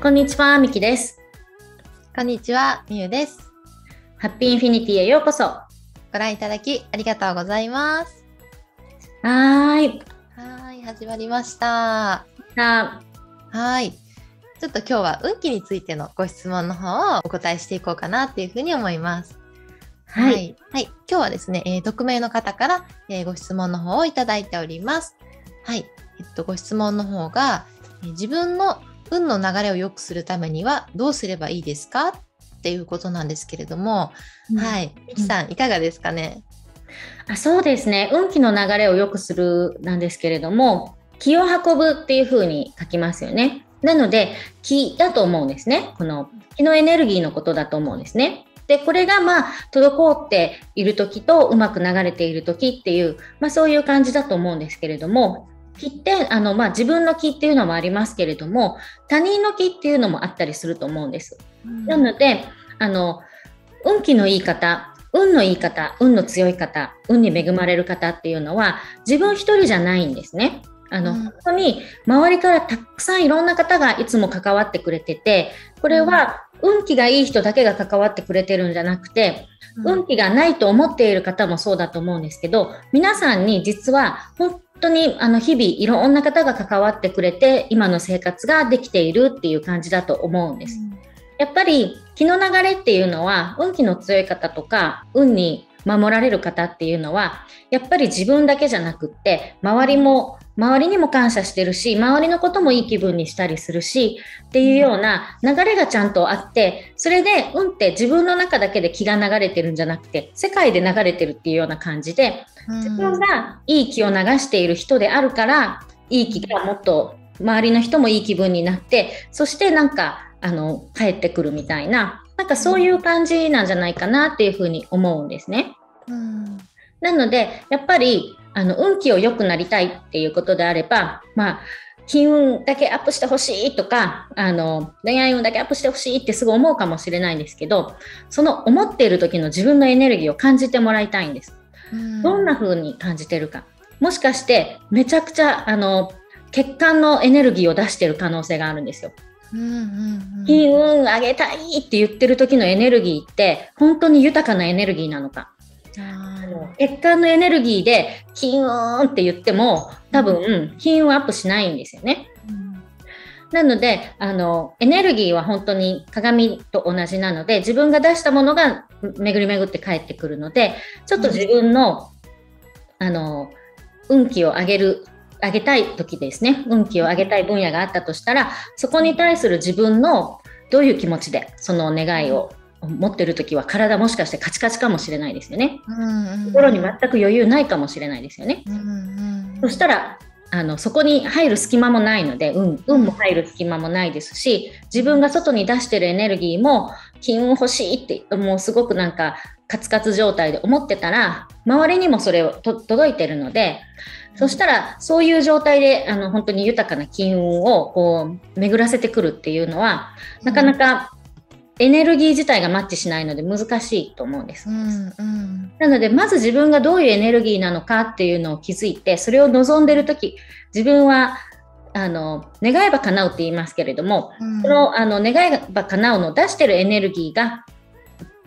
こんにちは、みきです。こんにちは、みゆです。ハッピーインフィニティへようこそ。はご覧いただきありがとうございます。ーい。はーい、始まりました。さはーい。ちょっと今日は運気についてのご質問の方をお答えしていこうかなっていうふうに思います。あ、はい。はい。はい今日はですね、えー匿名の方から、えーご質問の方をいただいております。はい。えっと、ご質問の方が、えー自分の運の流れを良くするためにはどうすればいいですか？っていうことなんですけれども、はいい。みきさん、いかがですかね？あそうですね。運気の流れを良くするなんですけれども、気を運ぶっていう風に書きますよね。なので、気だと思うんですね。この気のエネルギーのことだと思うんですね。で、これがまあ、滞っている時とうまく流れている時っていう、まあそういう感じだと思うんですけれども、気って、あの、まあ自分の気っていうのもありますけれども、他人の気っていうのもあったりすると思うんです。なので、あの、運気のいい方、運のいい方、運の強い方、運に恵まれる方っていうのは、自分一人じゃないんですね。あの、うん本当に周りからたくさんいろんな方がいつも関わってくれてて、これは運気がいい人だけが関わってくれてるんじゃなくて、運気がないと思っている方もそうだと思うんですけど、皆さんに実は本当にあの日々いろんな方が関わってくれて、今の生活ができているっていう感じだと思うんです。やっぱり気の流れっていうのは運気の強い方とか運に守られる方っていうのはやっぱり自分だけじゃなくって周りも周りにも感謝してるし周りのこともいい気分にしたりするしっていうような流れがちゃんとあってそれで運って自分の中だけで気が流れてるんじゃなくて世界で流れてるっていうような感じで自分がいい気を流している人であるからいい気がもっと周りの人もいい気分になってそしてなんかあの帰ってくるみたいななんかそういう感じなんじゃないかなっていうふうに思うんですね。うんなのでやっぱりあの運気を良くなりたいっていうことであればまあ金運だけアップしてほしいとかあの恋愛運だけアップしてほしいってすぐ思うかもしれないんですけどその思っている時の自分のエネルギーを感じてもらいたいんです。どんな風に感じてるか。もしかしてめちゃくちゃあの血管のエネルギーを出してる可能性があるんですよ。うんうんうん金運上げたいって言ってる時のエネルギーって本当に豊かなエネルギーなのか。血管のエネルギーで金運って言っても多分金運アップしないんですよね。うん。なのであのエネルギーは本当に鏡と同じなので自分が出したものが巡り巡って帰ってくるのでちょっと自分の,、あの運気を上げる上げたい時ですね。運気を上げたい分野があったとしたらそこに対する自分のどういう気持ちでその願いを持ってる時は体もしかしてカチカチかもしれないですよね。うんうん心に全く余裕ないかもしれないですよね。うんうんそしたらあのそこに入る隙間もないので、運運も入る隙間もないですし自分が外に出してるエネルギーも金運欲しいってもうすごくなんかカツカツ状態で思ってたら周りにもそれをと届いてるのでそしたらそういう状態であの本当に豊かな金運をこう巡らせてくるっていうのはなかなかエネルギー自体がマッチしないので難しいと思うんです。う。んうん。なので、まず自分がどういうエネルギーなのかっていうのを気づいて、それを望んでるとき、自分は、あの、願えば叶うって言いますけれども、うん。その、あの、願えば叶うのを出してるエネルギーが、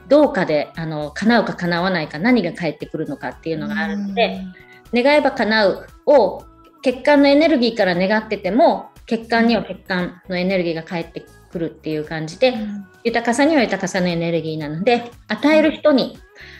どうかで、あの、叶うか叶わないか、何が返ってくるのかっていうのがあるので、願えば叶うを血管のエネルギーから願ってても血管には血管のエネルギーが返ってくるっていう感じで、うん豊かさには豊かさのエネルギーなので与える人に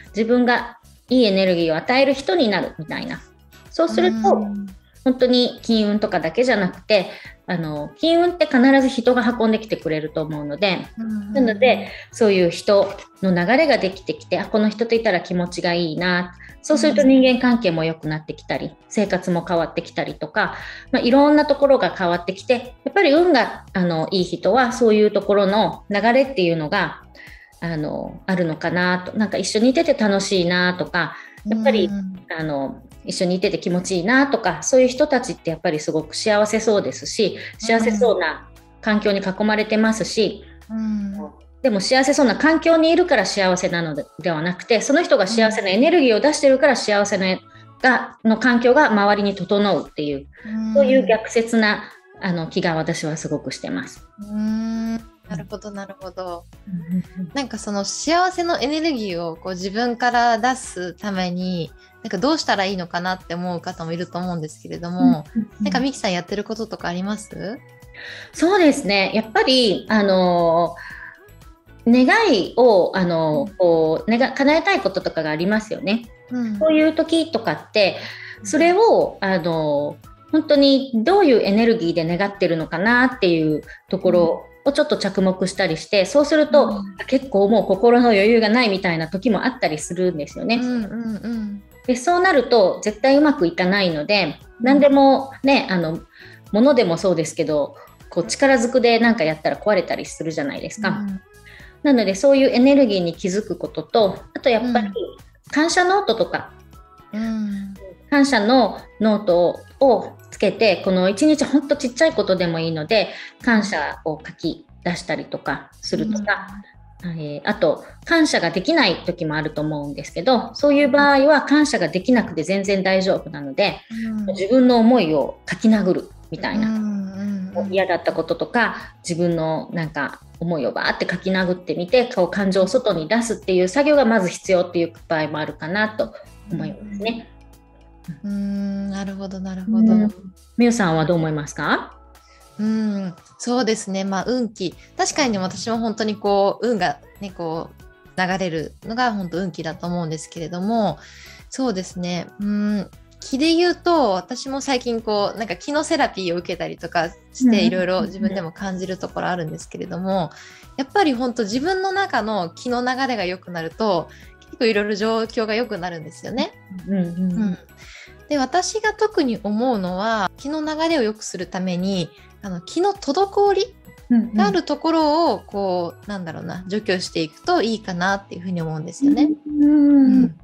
自分がいいエネルギーを与える人になるみたいな。そうすると、うん。本当に金運とかだけじゃなくてあの金運って必ず人が運んできてくれると思うのでうんなのでそういう人の流れができてきてあこの人といたら気持ちがいいなそうすると人間関係も良くなってきたり生活も変わってきたりとか、まあ、いろんなところが変わってきてやっぱり運があのいい人はそういうところの流れっていうのがあのあるのかなとなんか一緒にいてて楽しいなとかやっぱりうん。あの一緒にいてて気持ちいいなとかそういう人たちってやっぱりすごく幸せそうですし幸せそうな環境に囲まれてますし、うんでも幸せそうな環境にいるから幸せなのでではなくてその人が幸せなエネルギーを出してるから幸せながの環境が周りに整うっていうそういう逆説なあの気が私はすごくしてます。うんなるほどなるほど。なんかその幸せのエネルギーをこう自分から出すためになんかどうしたらいいのかなって思う方もいると思うんですけれども、なんかミキさんやってることとかあります？そうですね。やっぱり、あの願いを、あのこう、願、叶えたいこととかがありますよね。うん。そういう時とかって、それを、あの本当にどういうエネルギーで願ってるのかなっていうところをちょっと着目したりして、そうすると、うん。結構もう心の余裕がないみたいな時もあったりするんですよね。うんうんうんでそうなると絶対うまくいかないので何でもねあの物でもそうですけどこう力ずくで何かやったら壊れたりするじゃないですか、なのでそういうエネルギーに気づくこととあとやっぱりうん。感謝ノートとか。うん。感謝のノートをつけてこの一日ほんとちっちゃいことでもいいので感謝を書き出したりとかするとか、えーあと感謝ができない時もあると思うんですけどそういう場合は感謝ができなくて全然大丈夫なのでうん。自分の思いを書き殴るみたいな、うんうん嫌だったこととか自分のなんか思いをバーって書き殴ってみてこう感情を外に出すっていう作業がまず必要っていう場合もあるかなと思いますね。うん。なるほどなるほど。うん。みゆさんはどう思いますか？うん、そうですね。まあ運気確かにね私も本当にこう運がねこう流れるのが本当運気だと思うんですけれども、そうですね。うん。気で言うと私も最近こうなんか気のセラピーを受けたりとかしうんていろいろ自分でも感じるところあるんですけれどもやっぱり本当自分の中の気の流れが良くなると結構いろいろ状況が良くなるんですよね。うんうんうん、で私が特に思うのは気の流れを良くするためにあの気の滞りうんがあるところをこうなんだろうな除去していくといいかなっていうふうに思うんですよね。うんうん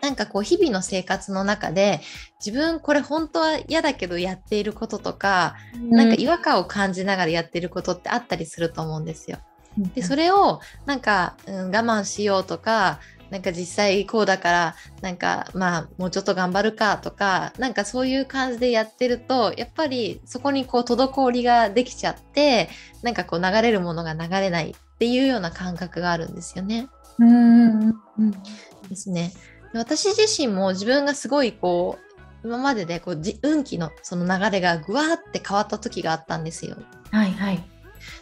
なんかこう日々の生活の中で自分これ本当は嫌だけどやっていることとか、なんか違和感を感じながらやっていることってあったりすると思うんですよ。でそれをなんか、うん、我慢しようとかなんか実際こうだからなんかまあもうちょっと頑張るかとかなんかそういう感じでやってるとやっぱりそこにこう滞りができちゃってなんかこう流れるものが流れないっていうような感覚があるんですよね。うんですね。で私自身も自分がすごいこう今まででこうじ運気のその流れがぐわーって変わった時があったんですよ。はいはい。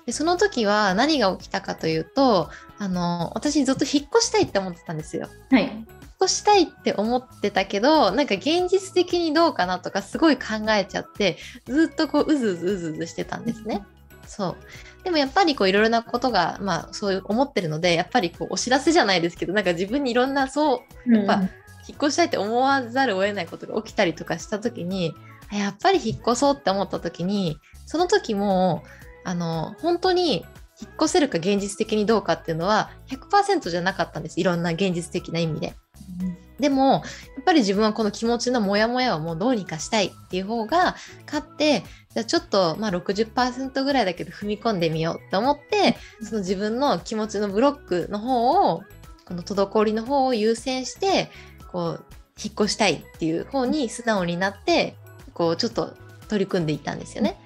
でその時は何が起きたかというとあの私ずっと引っ越したいって思ってたんですよ。はい。引っ越したいって思ってたけどなんか現実的にどうかなとかすごい考えちゃってずっとこううずうずうずうずしてたんですね。そうでもやっぱりこういろいろなことがまあそういう思ってるのでやっぱりこうお知らせじゃないですけどなんか自分にいろんなそうやっぱ引っ越したいって思わざるを得ないことが起きたりとかした時にあやっぱり引っ越そうって思った時にその時もあの本当に引っ越せるか現実的にどうかっていうのは100%じゃなかったんですいろんな現実的な意味で。でもやっぱり自分はこの気持ちのモヤモヤをもうどうにかしたいっていう方が勝ってじゃあちょっとまあ60%ぐらいだけど踏み込んでみようって思ってその自分の気持ちのブロックの方をこの滞りの方を優先してこう引っ越したいっていう方に素直になってこうちょっと取り組んでいったんですよね。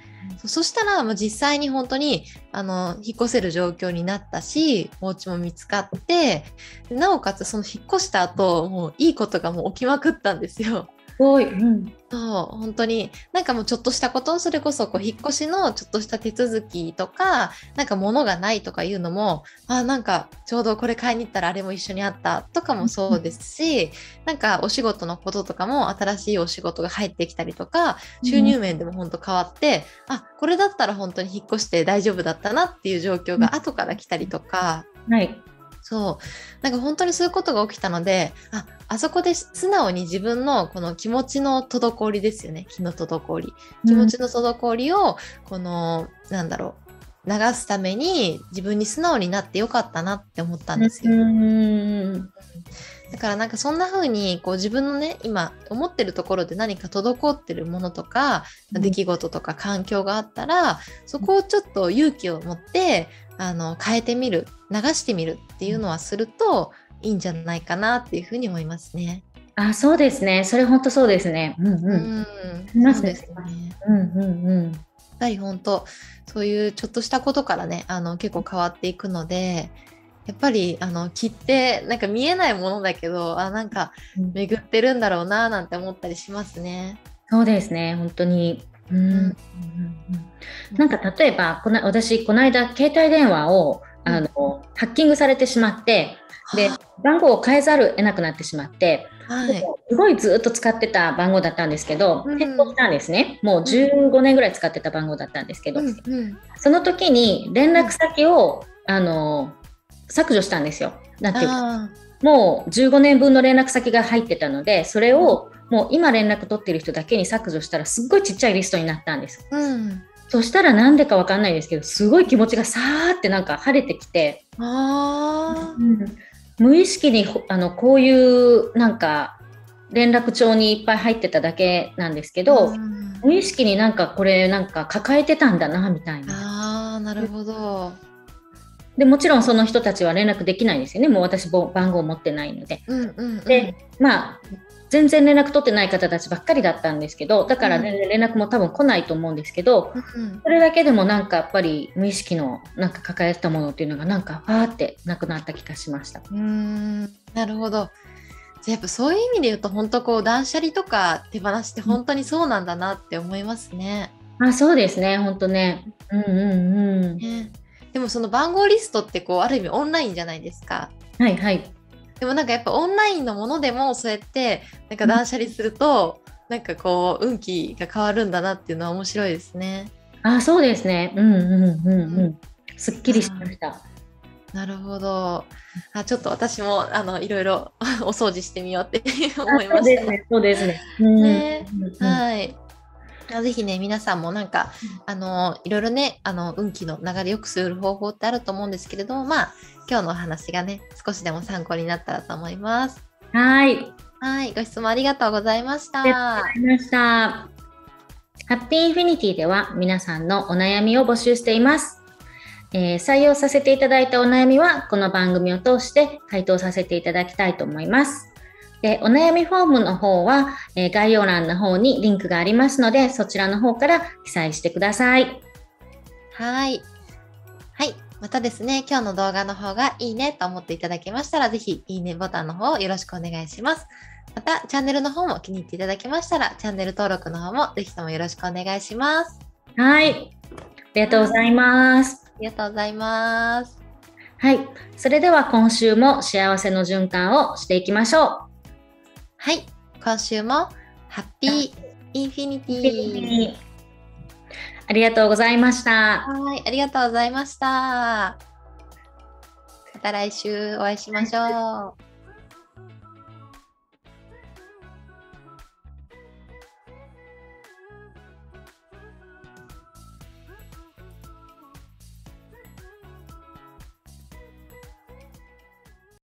そしたら、まあ、実際に本当にあの引っ越せる状況になったしお家も見つかってなおかつその引っ越した後もういいことがもう起きまくったんですよ。すごい。うん。そう本当になんかもうちょっとしたことそれこそこう引っ越しのちょっとした手続きとかなんか物がないとかいうのもあなんかちょうどこれ買いに行ったらあれも一緒にあったとかもそうですしなんかお仕事のこととかも新しいお仕事が入ってきたりとか収入面でも本当変わって、あこれだったら本当に引っ越して大丈夫だったなっていう状況が後から来たりとか。はい。そう。なんか本当にそういうことが起きたのでああそこで素直に自分のこの気持ちの滞りですよね。気の滞り。気持ちの滞りをこのなんだろう。流すために自分に素直になってよかったなって思ったんですよ、うん。だからなんかそんな風にこう自分のね今思ってるところで何か滞ってるものとかうん出来事とか環境があったらそこをちょっと勇気を持ってあの変えてみる流してみるっていうのはするといいんじゃないかなっていうふうに思いますね。あ、そうですね。それ本当そうですね。うんう。うんん、いますねそうですね。うんうんうん。ぱり本当。そういうちょっとしたことからねあの結構変わっていくのでやっぱりあの気ってなんか見えないものだけどあなんか巡ってるんだろうななんて思ったりしますね。そうですね本当に。うん、うん、なんか例えばこの私この間携帯電話をあの、ハッキングされてしまってで番号を変えざるを得なくなってしまって、はい、すごいずっと使ってた番号だったんですけど、変更したんですね。もう15年ぐらい使ってた番号だったんですけど、うんうん、その時に連絡先を、あの削除したんですよ。なんていうかもう15年分の連絡先が入ってたのでそれをもう今連絡取ってる人だけに削除したらすっごいちっちゃいリストになったんです。うん。そしたらなんでかわかんないですけどすごい気持ちがさーってなんか晴れてきて。あ、うん、無意識にあのこういうなんか連絡帳にいっぱい入ってただけなんですけど、うん、無意識になんかこれなんか抱えてたんだなみたいな。あなるほどでもちろんその人たちは連絡できないんですよねもう私番号持ってないので。うんうんうん、でまあ全然連絡取ってない方たちばっかりだったんですけどだから全然連絡も多分来ないと思うんですけど、うん、それだけでもなんかやっぱり無意識のなんか抱えてたものっていうのがなんかファーってなくなった気がしました。うんなるほどじゃやっぱそういう意味で言うと本当こう断捨離とか手放しって本当にそうなんだなって思いますね。うん、あそうですね本当ね。うんうんうん。ね、でもその番号リストってこうある意味オンラインじゃないですか。はいはい。でもなんかやっぱオンラインのものでもそうやってなんか断捨離すると、うん、なんかこう運気が変わるんだなっていうのは面白いですね。あそうですね。うんうんうんうん。すっきりしました。なるほど。あちょっと私もあのいろいろお掃除してみようって思いました。そうですね。すね。ねはい。ぜひね、皆さんもなんか、あの、いろいろね、あの、運気の流れ良くする方法ってあると思うんですけれども、まあ、今日のお話がね、少しでも参考になったらと思います。はい。はい、ご質問ありがとうございました。ありがとうございました。ハッピーインフィニティでは皆さんのお悩みを募集しています。えー、採用させていただいたお悩みは、この番組を通して回答させていただきたいと思います。で、お悩みフォームの方は、えー、概要欄の方にリンクがありますので、そちらの方から記載してください。はい。はい。またですね、今日の動画の方がいいねと思っていただけましたら、ぜひいいねボタンの方をよろしくお願いします。また、チャンネルの方も気に入っていただけましたら、チャンネル登録の方もぜひともよろしくお願いします。はい。ありがとうございます。ありがとうございます。はい。それでは今週も幸せの循環をしていきましょう。はい、今週もハッピーインフィニティ。ありがとうございました。はい、ありがとうございました。また来週お会いしましょう。